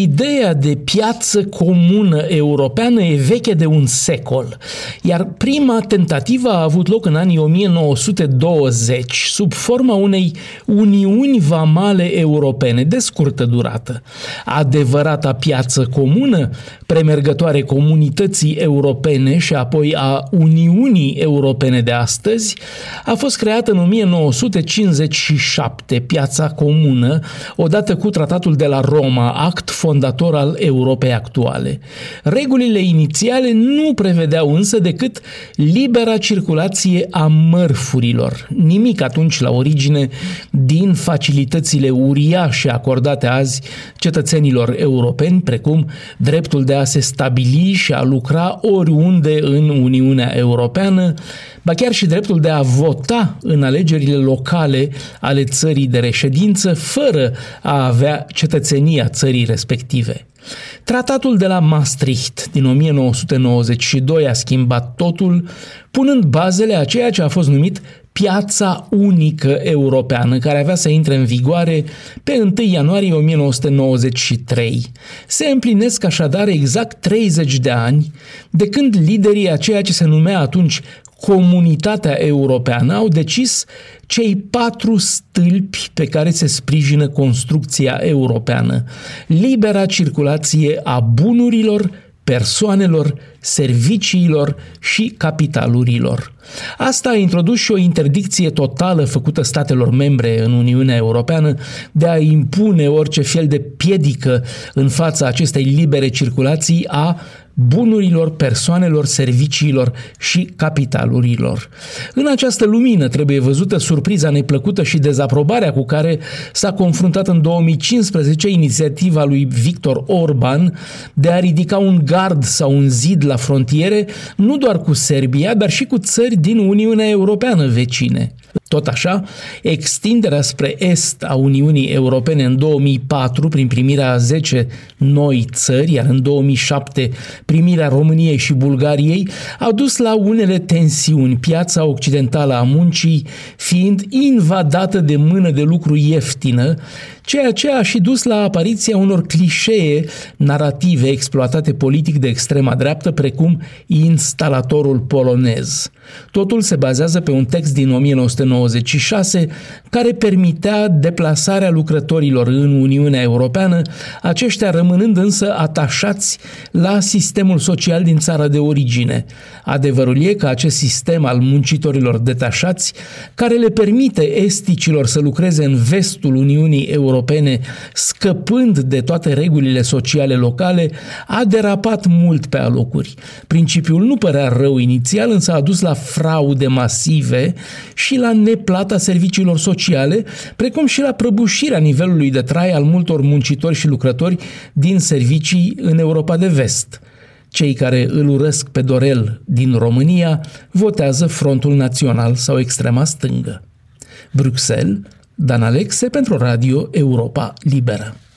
Ideea de piață comună europeană e veche de un secol, iar prima tentativă a avut loc în anii 1920 sub forma unei uniuni vamale europene de scurtă durată. Adevărata piață comună, premergătoare comunității europene și apoi a Uniunii Europene de astăzi, a fost creată în 1957, piața comună, odată cu tratatul de la Roma, act fondator al Europei actuale. Regulile inițiale nu prevedeau însă decât libera circulație a mărfurilor. Nimic atunci la origine din facilitățile uriașe acordate azi cetățenilor europeni, precum dreptul de a se stabili și a lucra oriunde în Uniunea Europeană, ba chiar și dreptul de a vota în alegerile locale ale țării de reședință, fără a avea cetățenia țării respective. Tratatul de la Maastricht din 1992 a schimbat totul, punând bazele a ceea ce a fost numit piața unică europeană, care avea să intre în vigoare pe 1 ianuarie 1993. Se împlinesc așadar exact 30 de ani de când liderii a ceea ce se numea atunci comunitatea europeană au decis cei patru stâlpi pe care se sprijină construcția europeană. Libera circulație a bunurilor, persoanelor, serviciilor și capitalurilor. Asta a introdus și o interdicție totală făcută statelor membre în Uniunea Europeană de a impune orice fel de piedică în fața acestei libere circulații a bunurilor, persoanelor, serviciilor și capitalurilor. În această lumină trebuie văzută surpriza neplăcută și dezaprobarea cu care s-a confruntat în 2015 inițiativa lui Victor Orban de a ridica un gard sau un zid la frontiere, nu doar cu Serbia, dar și cu țări din Uniunea Europeană vecine. Tot așa, extinderea spre est a Uniunii Europene în 2004 prin primirea a 10 noi țări, iar în 2007 primirea României și Bulgariei, au dus la unele tensiuni, piața occidentală a muncii fiind invadată de mână de lucru ieftină, ceea ce a și dus la apariția unor clișee narrative exploatate politic de extrema dreaptă, precum instalatorul polonez. Totul se bazează pe un text din 1996 care permitea deplasarea lucrătorilor în Uniunea Europeană, aceștia rămânând însă atașați la sistemul social din țara de origine. Adevărul e că acest sistem al muncitorilor detașați, care le permite esticilor să lucreze în vestul Uniunii Europene, scăpând de toate regulile sociale locale, a derapat mult pe alocuri. Principiul nu părea rău inițial, însă a dus la fraude masive și la neplata serviciilor sociale, precum și la prăbușirea nivelului de trai al multor muncitori și lucrători din servicii în Europa de Vest. Cei care îl urăsc pe Dorel din România votează Frontul Național sau extrema stângă. Bruxelles, Dan Alexe pentru Radio Europa Liberă.